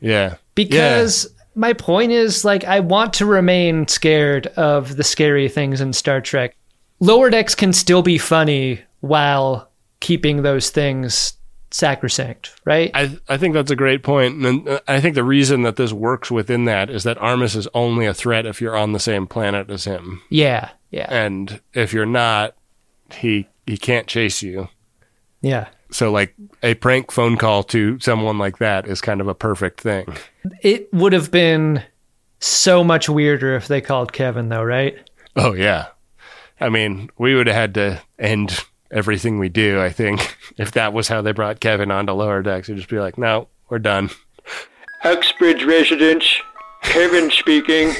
yeah. because my point is like I want to remain scared of the scary things in Star Trek. Lower decks can still be funny while keeping those things sacrosanct, right? I I think that's a great point, and uh, I think the reason that this works within that is that Armus is only a threat if you're on the same planet as him, yeah, yeah, and if you're not, he he can't chase you. yeah. So like a prank phone call to someone like that is kind of a perfect thing. It would have been so much weirder if they called Kevin though, right? Oh yeah. I mean, we would have had to end everything we do, I think, if that was how they brought Kevin onto lower decks. It'd just be like, no, we're done. Uxbridge residence, Kevin speaking.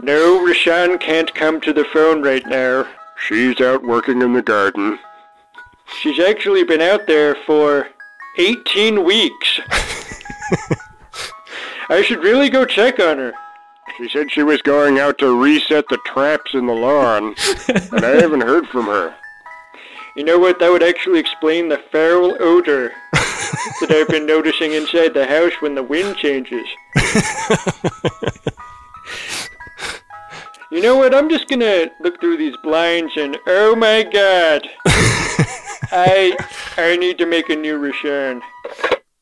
no, Rashan can't come to the phone right now. She's out working in the garden. She's actually been out there for 18 weeks. I should really go check on her. She said she was going out to reset the traps in the lawn, and I haven't heard from her. You know what? That would actually explain the foul odor that I've been noticing inside the house when the wind changes. You know what? I'm just gonna look through these blinds and oh my god, I I need to make a new return.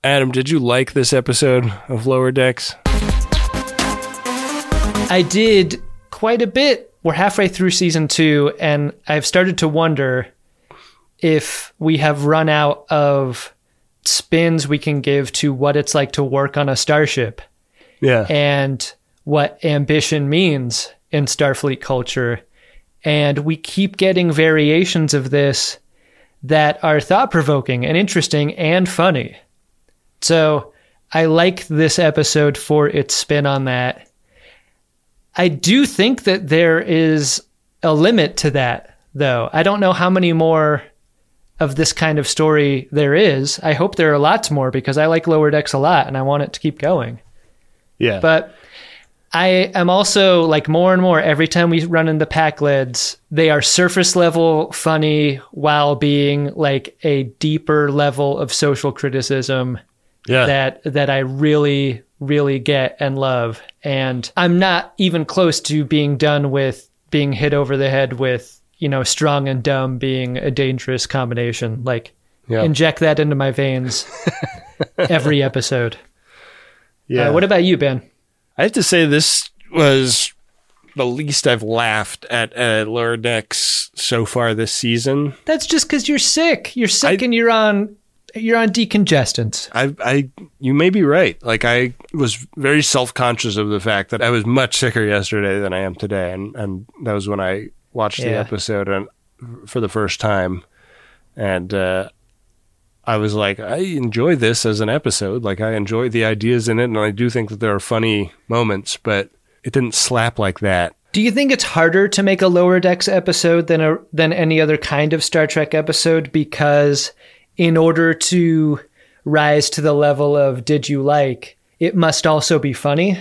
Adam, did you like this episode of Lower Decks? I did quite a bit. We're halfway through season two, and I've started to wonder if we have run out of spins we can give to what it's like to work on a starship Yeah. and what ambition means in Starfleet culture. And we keep getting variations of this that are thought provoking and interesting and funny. So I like this episode for its spin on that. I do think that there is a limit to that, though. I don't know how many more of this kind of story there is. I hope there are lots more because I like Lower Decks a lot and I want it to keep going. Yeah. But I am also like more and more every time we run into Pakleds, they are surface level funny while being like a deeper level of social criticism Yeah. that that I really really get and love. And I'm not even close to being done with being hit over the head with, you know, strong and dumb being a dangerous combination. Like Yeah. inject that into my veins every episode. Yeah. Uh, what about you, Ben? I have to say this was the least I've laughed at uh, Lower Decks so far this season. That's just because you're sick. You're sick and you're on you're on decongestants. I, I, you may be right. Like I was very self conscious of the fact that I was much sicker yesterday than I am today, and and that was when I watched the episode and for the first time, and uh, I was like, I enjoy this as an episode. Like I enjoy the ideas in it, and I do think that there are funny moments, but it didn't slap like that. Do you think it's harder to make a lower decks episode than a than any other kind of Star Trek episode because in order to rise to the level of did you like, it must also be funny?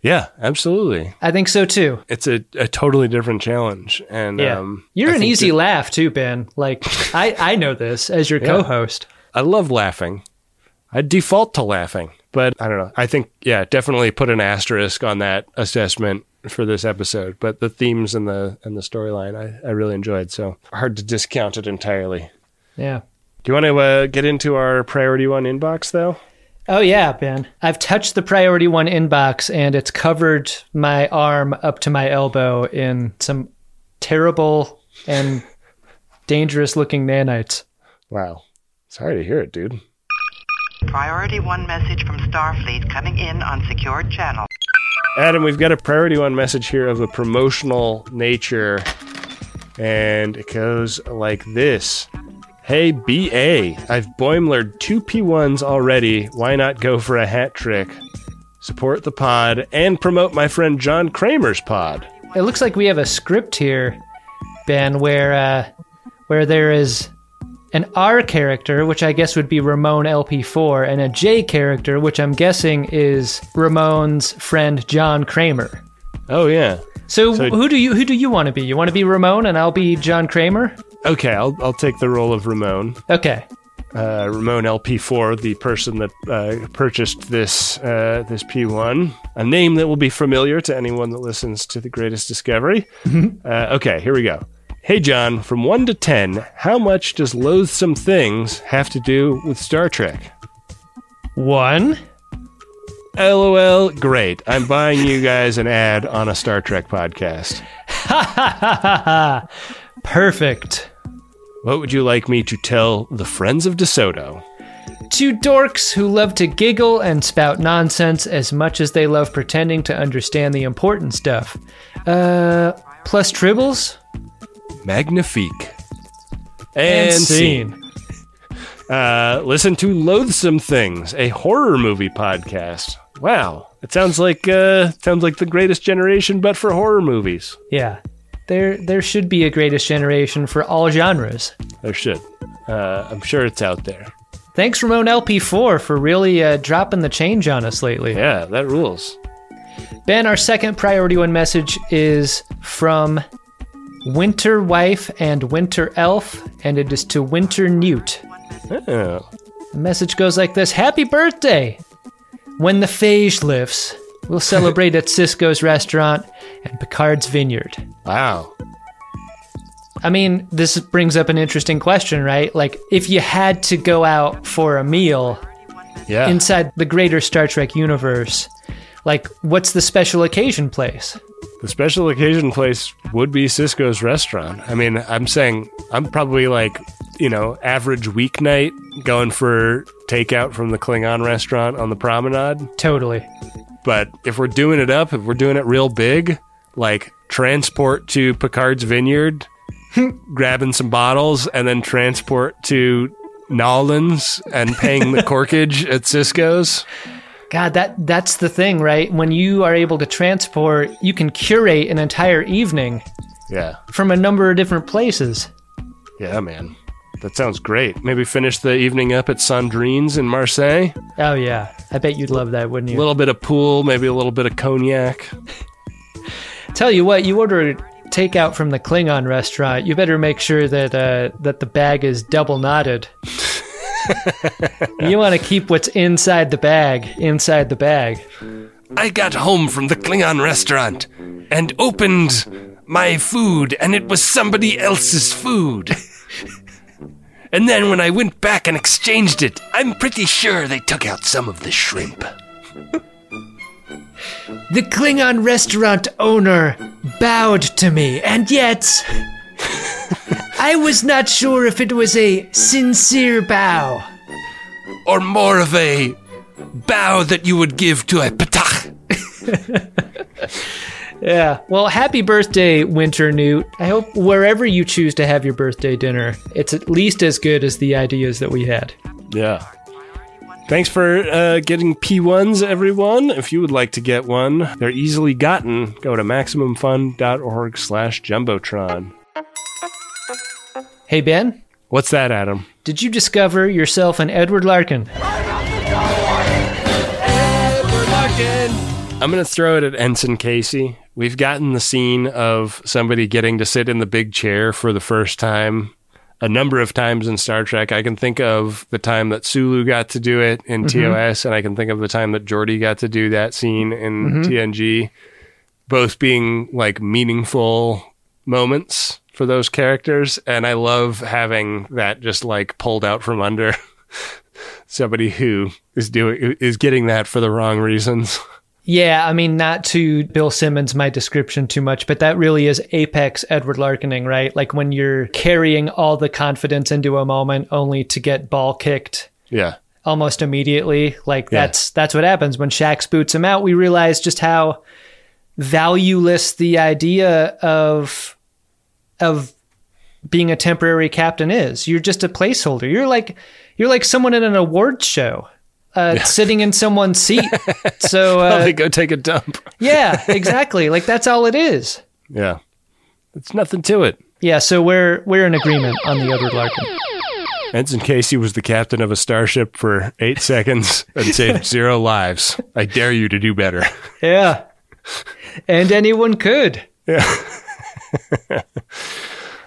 Yeah, absolutely. I think so too. It's a, a totally different challenge, and Yeah. um, You're I an easy that- laugh too, Ben. Like I I know this as your Yeah. co-host. I love laughing. I default to laughing, but I don't know. I think, yeah, definitely put an asterisk on that assessment for this episode. But the themes and the and the storyline, I, I really enjoyed. So hard to discount it entirely. Yeah. Do you want to uh, get into our priority one inbox though? Oh yeah, Ben. I've touched the priority one inbox and it's covered my arm up to my elbow in some terrible and dangerous looking nanites. Wow. Sorry to hear it, dude. Priority 1 message from Starfleet coming in on secured channel. Adam, we've got a priority one message here of a promotional nature, and it goes like this. Hey, BA, I've Boimlered two P1s already. Why not go for a hat trick? Support the pod and promote my friend John Kramer's pod. It looks like we have a script here, Ben, where uh, where there is an R character, which I guess would be Ramon LP4, and a J character, which I'm guessing is Ramon's friend John Kramer. Oh yeah. So, So- who do you who do you want to be? You want to be Ramon, and I'll be John Kramer. Okay, I'll, I'll take the role of Ramon. Okay. Uh, Ramon LP4, the person that uh, purchased this uh, this P1, a name that will be familiar to anyone that listens to the Greatest Discovery. uh, okay, here we go. Hey John, from one to ten, how much does loathsome things have to do with Star Trek? One. LOL, great. I'm buying you guys an ad on a Star Trek podcast. Ha ha ha ha ha! Perfect. What would you like me to tell the friends of DeSoto? Two dorks who love to giggle and spout nonsense as much as they love pretending to understand the important stuff. Uh, plus tribbles? Magnifique. And And, scene. scene. Uh, listen to Loathsome Things, a horror movie podcast. Wow, it sounds like uh, sounds like the Greatest Generation, but for horror movies. Yeah. There, there should be a greatest generation for all genres. There should. Uh, I'm sure it's out there. Thanks, Ramon LP4, for really uh, dropping the change on us lately. Yeah, that rules. Ben, our second priority one message is from Winter Wife and Winter Elf, and it is to Winter Newt. Oh. The message goes like this Happy birthday! When the phage lifts, we'll celebrate at Sisko's restaurant and Picard's Vineyard. Wow. I mean, this brings up an interesting question, right? Like, if you had to go out for a meal Yeah. inside the greater Star Trek universe, like, what's the special occasion place? The special occasion place would be Sisko's restaurant. I mean, I'm saying I'm probably like, you know, average weeknight going for takeout from the Klingon restaurant on the promenade. Totally. But if we're doing it up, if we're doing it real big, like transport to Picard's Vineyard, grabbing some bottles, and then transport to Nolans and paying the corkage at Cisco's. God, that that's the thing, right? When you are able to transport, you can curate an entire evening Yeah. from a number of different places. Yeah, man. that sounds great. Maybe finish the evening up at Sandrine's in Marseille. Oh yeah, I bet you'd love that, wouldn't you? A little bit of pool, maybe a little bit of cognac. Tell you what, you order takeout from the Klingon restaurant. You better make sure that uh, that the bag is double knotted. You want to keep what's inside the bag inside the bag. I got home from the Klingon restaurant and opened my food, and it was somebody else's food. and then when I went back and exchanged it, I'm pretty sure they took out some of the shrimp. The Klingon restaurant owner bowed to me, and yet I was not sure if it was a sincere bow. Or more of a bow that you would give to a patach. Yeah. Well, happy birthday, Winter Newt. I hope wherever you choose to have your birthday dinner, it's at least as good as the ideas that we had. Yeah. Thanks for uh, getting P1s, everyone. If you would like to get one, they're easily gotten. Go to MaximumFun.org slash Jumbotron. Hey, Ben, What's that, Adam? did you discover yourself an Edward Larkin? I'm going to throw it at Ensign Casey. We've gotten the scene of somebody getting to sit in the big chair for the first time a number of times in Star Trek. I can think of the time that Sulu got to do it in Mhm. TOS, and I can think of the time that Geordi got to do that scene in Mhm. TNG, both being like meaningful moments for those characters. And I love having that just like pulled out from under somebody who is doing is getting that for the wrong reasons. Yeah, I mean, not to Bill Simmons my description too much, but that really is apex Edward Larkening, right? Like when you're carrying all the confidence into a moment only to get ball kicked Yeah. almost immediately. Like Yeah. that's that's what happens when Shax boots him out. We realize just how valueless the idea of of being a temporary captain is. You're just a placeholder. You're like you're like someone in an awards show. Uh, sitting in someone's seat. So uh, they go take a dump. yeah, exactly. Like that's all it is. Yeah. It's nothing to it. Yeah, so we're we're in agreement on the Edward Larkin. Ensign Casey was the captain of a starship for eight seconds and saved zero lives. I dare you to do better. Yeah. And anyone could.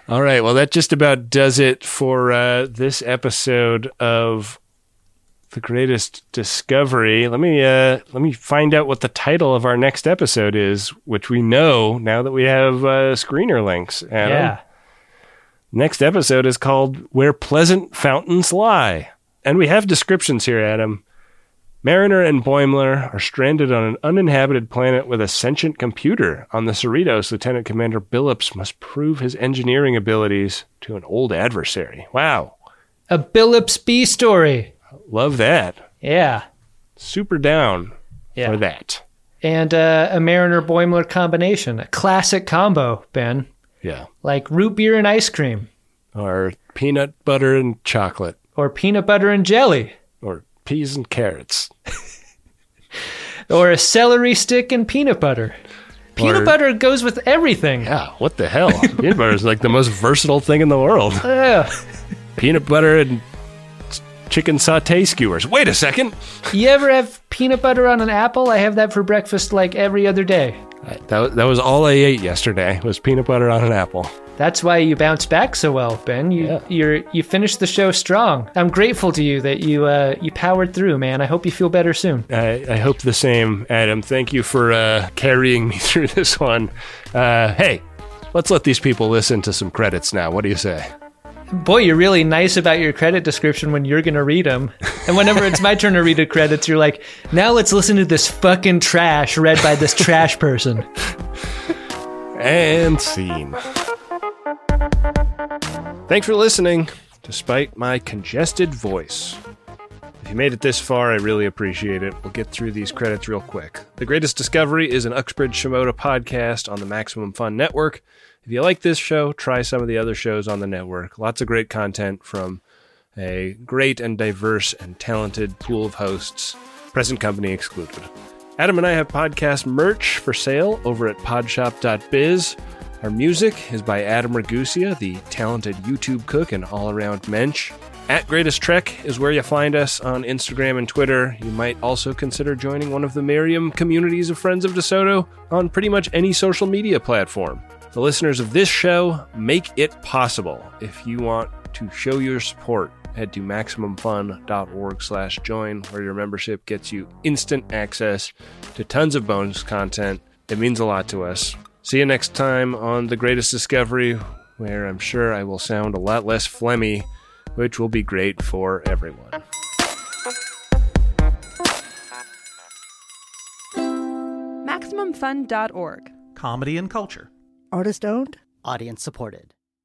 All right. Well, that just about does it for uh, this episode of the greatest discovery. Let me uh, let me find out what the title of our next episode is, which we know now that we have uh, screener links. Adam. Yeah. Next episode is called Where Pleasant Fountains Lie. And we have descriptions here, Adam. Mariner and Boimler are stranded on an uninhabited planet with a sentient computer. On the Cerritos, Lieutenant Commander Billups must prove his engineering abilities to an old adversary. Wow. A Billups B story. Love that. Yeah. Super down Yeah. for that. And uh, a Mariner Boimler combination. A classic combo, Ben. Yeah. Like root beer and ice cream. Or peanut butter and chocolate. Or peanut butter and jelly. Peas and carrots. Or a celery stick and peanut butter. Peanut Or- butter goes with everything. Yeah, what the hell? peanut butter is like the most versatile thing in the world. Yeah. Peanut butter and chicken saute skewers. Wait a second. You ever have peanut butter on an apple? I have that for breakfast like every other day. That, was- that was all I ate yesterday was peanut butter on an apple. That's why you bounce back so well, Ben. You you're you finished the show strong. I'm grateful to you that you uh, you powered through, man. I hope you feel better soon. I, I hope the same, Adam. Thank you for uh, carrying me through this one. Uh, hey, let's let these people listen to some credits now. What do you say? Boy, you're really nice about your credit description when you're gonna read them, and whenever it's my turn to read the credits, you're like, now let's listen to this fucking trash read by this trash person. And scene. Thanks for listening, despite my congested voice. If you made it this far, I really appreciate it. We'll get through these credits real quick. The Greatest Discovery is an Uxbridge Shimoda podcast on the Maximum Fun Network. If you like this show, try some of the other shows on the network. Lots of great content from a great and diverse and talented pool of hosts, present company excluded. Adam and I have podcast merch for sale over at podshop.biz. Our music is by Adam Ragusea, the talented YouTube cook and all around mensch. At Greatest Trek is where you find us on Instagram and Twitter. You might also consider joining one of the Merriam communities of Friends of DeSoto on pretty much any social media platform. The listeners of this show make it possible. If you want to show your support, head to maximumfun.org slash join, where your membership gets you instant access to tons of bonus content. It means a lot to us. See you next time on The Greatest Discovery, where I'm sure I will sound a lot less phlegmy, which will be great for everyone. MaximumFun.org. Comedy and culture. Artist owned, audience supported.